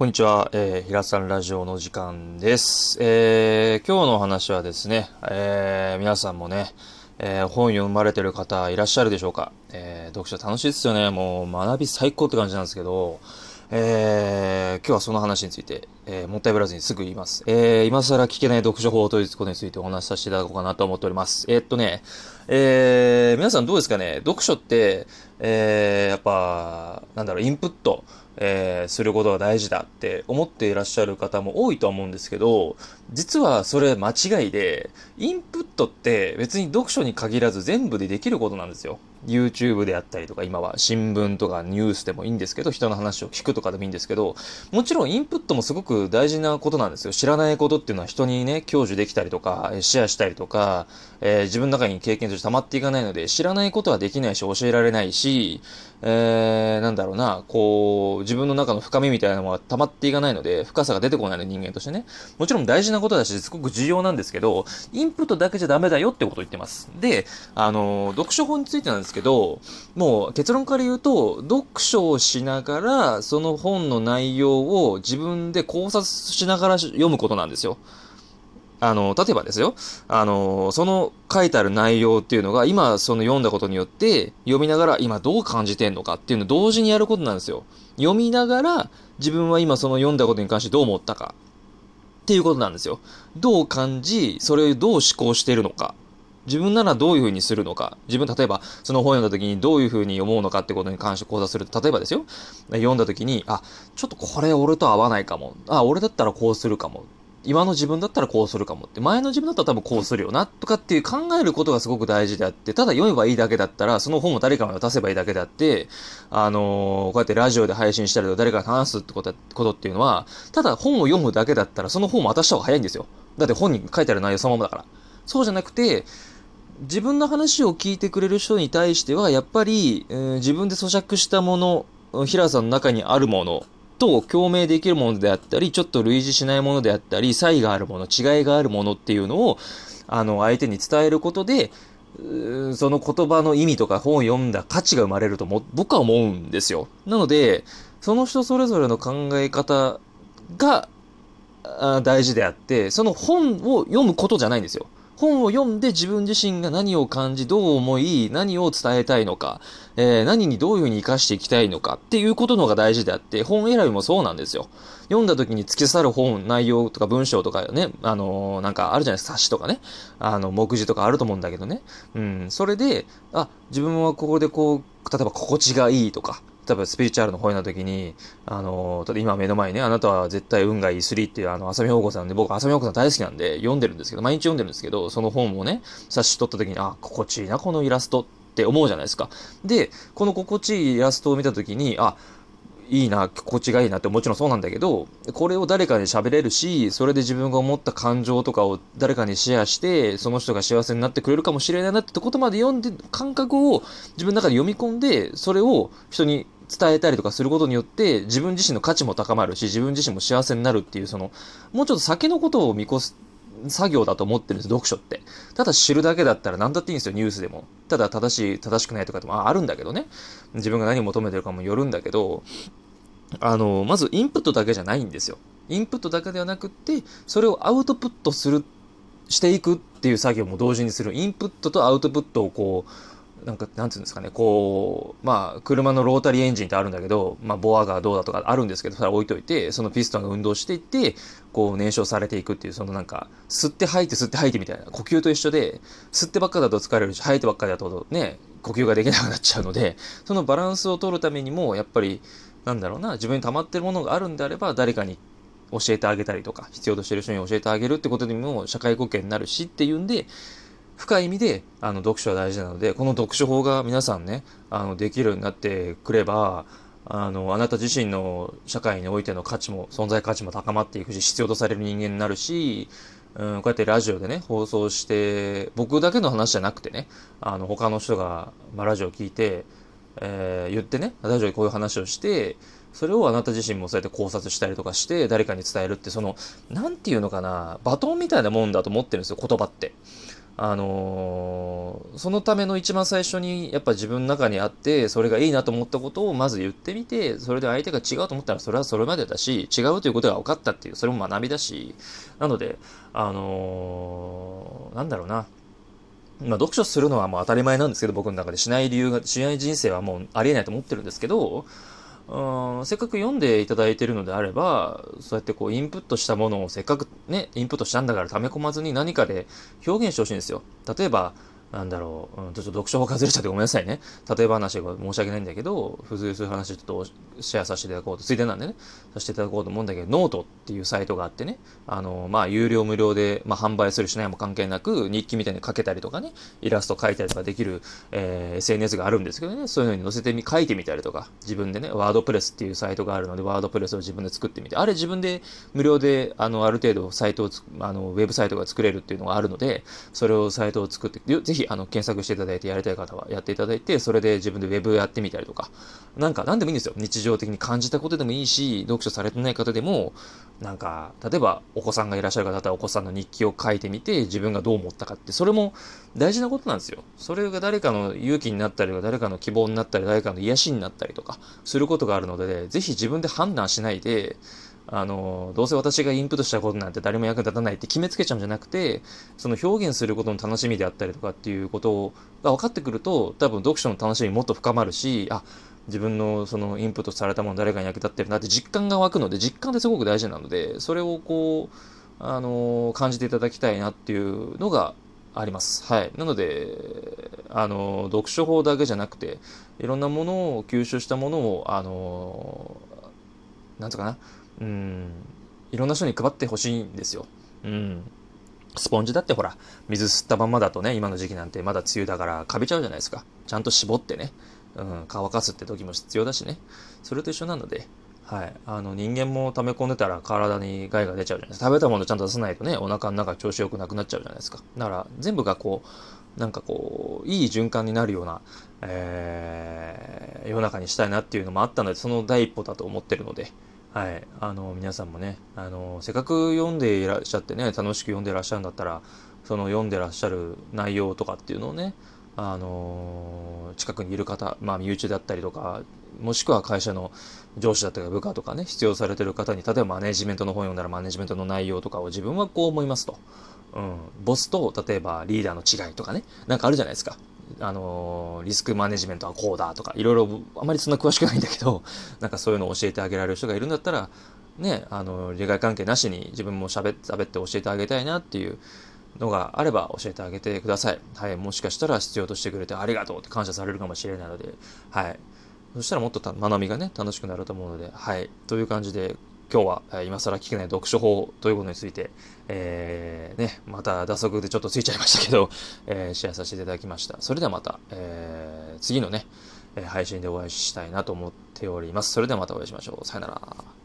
こんにちは、えー、平さんラジオの時間です。えー、今日の話はですね、えー、皆さんもね、えー、本読まれてる方いらっしゃるでしょうか、えー、読書楽しいですよね。もう学び最高って感じなんですけど、えー、今日はその話について、えー、もったいぶらずにすぐ言います。えー、今更聞けない読書法ということについてお話しさせていただこうかなと思っております。えー、っとね、えー、皆さんどうですかね読書って、えー、やっぱ、なんだろう、インプット、えー、することが大事だって思っていらっしゃる方も多いとは思うんですけど、実はそれ間違いで、インプットって別に読書に限らず全部でできることなんですよ。YouTube であったりとか、今は新聞とかニュースでもいいんですけど、人の話を聞くとかでもいいんですけど、もちろんインプットもすごく大事なことなんですよ。知らないことっていうのは人にね、享受できたりとか、シェアしたりとか、えー、自分の中に経験として溜まっていかないので、知らないことはできないし、教えられないし、えー、なんだろうな、こう、自分の中の深みみたいなのは溜まっていかないので、深さが出てこないの人間としてね。もちろん大事なことだし、すごく重要なんですけど、インプットだけじゃダメだよってことを言ってます。で、あの、読書法についてなんですけど、もう結論から言うと、読書をしながら、その本の内容を自分で考察しながら読むことなんですよ。あの、例えばですよ、あの、その書いてある内容っていうのが、今その読んだことによって、読みながら今どう感じてんのかっていうのを同時にやることなんですよ。読みながら、自分は今その読んだことに関してどう思ったか。っていうことなんですよ。どう感じ、それをどう思考してるのか。自分ならどういうふうにするのか。自分、例えば、その本読んだ時にどういうふうに思うのかってことに関して講座すると、例えばですよ。読んだ時に、あ、ちょっとこれ俺と合わないかも。あ、俺だったらこうするかも。今の自分だったらこうするかもって、前の自分だったら多分こうするよな、とかっていう考えることがすごく大事であって、ただ読めばいいだけだったら、その本を誰かに渡せばいいだけであって、あのー、こうやってラジオで配信したりとか誰かに話すってことことっていうのは、ただ本を読むだけだったら、その本も渡した方が早いんですよ。だって本に書いてある内容そのままだから。そうじゃなくて、自分の話を聞いてくれる人に対しては、やっぱり、えー、自分で咀嚼したもの、平さんの中にあるものと共鳴できるものであったり、ちょっと類似しないものであったり、差異があるもの、違いがあるものっていうのを、あの、相手に伝えることで、その言葉の意味とか本を読んだ価値が生まれるとも僕は思うんですよ。なので、その人それぞれの考え方が大事であって、その本を読むことじゃないんですよ。本を読んで自分自身が何を感じ、どう思い、何を伝えたいのか、えー、何にどういうふうに活かしていきたいのかっていうことのが大事であって、本選びもそうなんですよ。読んだ時に突き刺さる本、内容とか文章とかね、あのー、なんかあるじゃないですか、冊子とかね、あの、目次とかあると思うんだけどね。うん、それで、あ、自分はここでこう、例えば心地がいいとか、例えばスピリチュアルの本の時に、あの、今目の前にね、あなたは絶対運がいい3っていうあの、浅見宝子さんで、僕浅見宝子さん大好きなんで読んでるんですけど、毎日読んでるんですけど、その本をね、冊子取った時に、あ、心地いいな、このイラストって思うじゃないですか。で、この心地いいイラストを見た時に、あ、いいな、心地がいいなってもちろんそうなんだけど、これを誰かに喋れるし、それで自分が思った感情とかを誰かにシェアして、その人が幸せになってくれるかもしれないなってことまで読んで、感覚を自分の中で読み込んで、それを人に伝えたりとかすることによって、自分自身の価値も高まるし、自分自身も幸せになるっていう、その、もうちょっと先のことを見越す作業だと思ってるんです、読書って。ただ知るだけだったら何だっていいんですよ、ニュースでも。ただ正しい、正しくないとかでもあるんだけどね。自分が何を求めてるかもよるんだけど、あの、まずインプットだけじゃないんですよ。インプットだけではなくって、それをアウトプットする、していくっていう作業も同時にする。インプットとアウトプットをこう、なんか、なんつうんですかね、こう、まあ、車のロータリーエンジンってあるんだけど、まあ、ボアがどうだとかあるんですけど、それ置いといて、そのピストンが運動していって、こう、燃焼されていくっていう、そのなんか、吸って吐いて吸って吐いてみたいな、呼吸と一緒で、吸ってばっかだと疲れるし、吐いてばっかだとね、呼吸ができなくなっちゃうので、そのバランスを取るためにも、やっぱり、なんだろうな、自分に溜まってるものがあるんであれば、誰かに教えてあげたりとか、必要としてる人に教えてあげるってことにも社会貢献になるしっていうんで、深い意味で、あの、読書は大事なので、この読書法が皆さんね、あの、できるようになってくれば、あの、あなた自身の社会においての価値も、存在価値も高まっていくし、必要とされる人間になるし、うん、こうやってラジオでね、放送して、僕だけの話じゃなくてね、あの、他の人が、まあ、ラジオを聞いて、えー、言ってね、ラジオでこういう話をして、それをあなた自身もそうやって考察したりとかして、誰かに伝えるって、その、なんていうのかな、バトンみたいなもんだと思ってるんですよ、言葉って。あのそのための一番最初にやっぱ自分の中にあって、それがいいなと思ったことをまず言ってみて、それで相手が違うと思ったらそれはそれまでだし、違うということが分かったっていう、それも学びだし、なので、あのー、なんだろうな。まあ、読書するのはもう当たり前なんですけど、僕の中でしない理由が、しない人生はもうありえないと思ってるんですけど、うん、せっかく読んでいただいてるのであれば、そうやってこうインプットしたものをせっかくね、インプットしたんだから溜め込まずに何かで表現してほしいんですよ。例えば、なんだろう、うん、ちょっと読書法外れちゃってごめんなさいね。例え話が申し訳ないんだけど、付随する話ちょっとシェアさせていただこうと、ついでなんでね、させていただこうと思うんだけど、ノートっていうサイトがあってね、あの、まあ、有料無料で、まあ、販売するしないも関係なく、日記みたいに書けたりとかね、イラスト書いたりとかできる、えー、SNS があるんですけどね、そういうのに載せてみ、書いてみたりとか、自分でね、 WordPress っていうサイトがあるので、 WordPress を自分で作ってみて、あれ自分で無料で、あの、ある程度サイトをあの、ウェブサイトが作れるっていうのがあるので、それをサイトを作って、ぜひ、あの、検索していただいてやりたい方はやっていただいて、それで自分で Web やってみたりとか、なんか何でもいいんですよ。日常的に感じたことでもいいし、読書されてない方でも、なんか、例えばお子さんがいらっしゃる方だったらお子さんの日記を書いてみて、自分がどう思ったかって、それも大事なことなんですよ。それが誰かの勇気になったり誰かの希望になったり、誰かの癒しになったりとか、することがあるので、ぜひ自分で判断しないで、あの、どうせ私がインプットしたことなんて誰も役立たないって決めつけちゃうんじゃなくて、その表現することの楽しみであったりとかっていうことが分かってくると、多分読書の楽しみもっと深まるし、あ、自分のそのインプットされたもの誰かに役立ってるなって実感が湧くので、実感ってすごく大事なので、それをこう、あの、感じていただきたいなっていうのがあります。はい。なので、あの、読書法だけじゃなくて、いろんなものを吸収したものを、あの、なんつかな、うん、いろんな人に配ってほしいんですよ。うん。スポンジだってほら、水吸ったままだとね、今の時期なんてまだ梅雨だからカビちゃうじゃないですか。ちゃんと絞ってね、うん、乾かすって時も必要だしね。それと一緒なので、はい。あの、人間も溜め込んでたら体に害が出ちゃうじゃないですか。食べたものちゃんと出さないとね、お腹の中調子よくなくなっちゃうじゃないですか。だから、全部がこう、なんかこう、いい循環になるような、えー、世の中にしたいなっていうのもあったので、その第一歩だと思ってるので、はい。あの、皆さんもね、あの、せっかく読んでいらっしゃってね、楽しく読んでらっしゃるんだったら、その読んでらっしゃる内容とかっていうのをね、あの、近くにいる方、まあ、身内だったりとか、もしくは会社の上司だったり部下とかね、必要されてる方に、例えばマネジメントの本読んだらマネジメントの内容とかを自分はこう思いますと。うん。ボスと、例えばリーダーの違いとかね、なんかあるじゃないですか。あのリスクマネジメントはこうだとか、いろいろ、あまりそんな詳しくないんだけど、なんかそういうのを教えてあげられる人がいるんだったら、ね、あの、利害関係なしに自分も喋って、喋って教えてあげたいなっていうのがあれば教えてあげてください。はい。もしかしたら必要としてくれてありがとうって感謝されるかもしれないので、はい。そしたらもっと学びがね、楽しくなると思うので、はい。という感じで、今日は、え今更聞けない読書法ということについて、えー、ね、また打足でちょっとついちゃいましたけど、えー、シェアさせていただきました。それではまた、えー、次のね、配信でお会いしたいなと思っております。それではまたお会いしましょう。さよなら。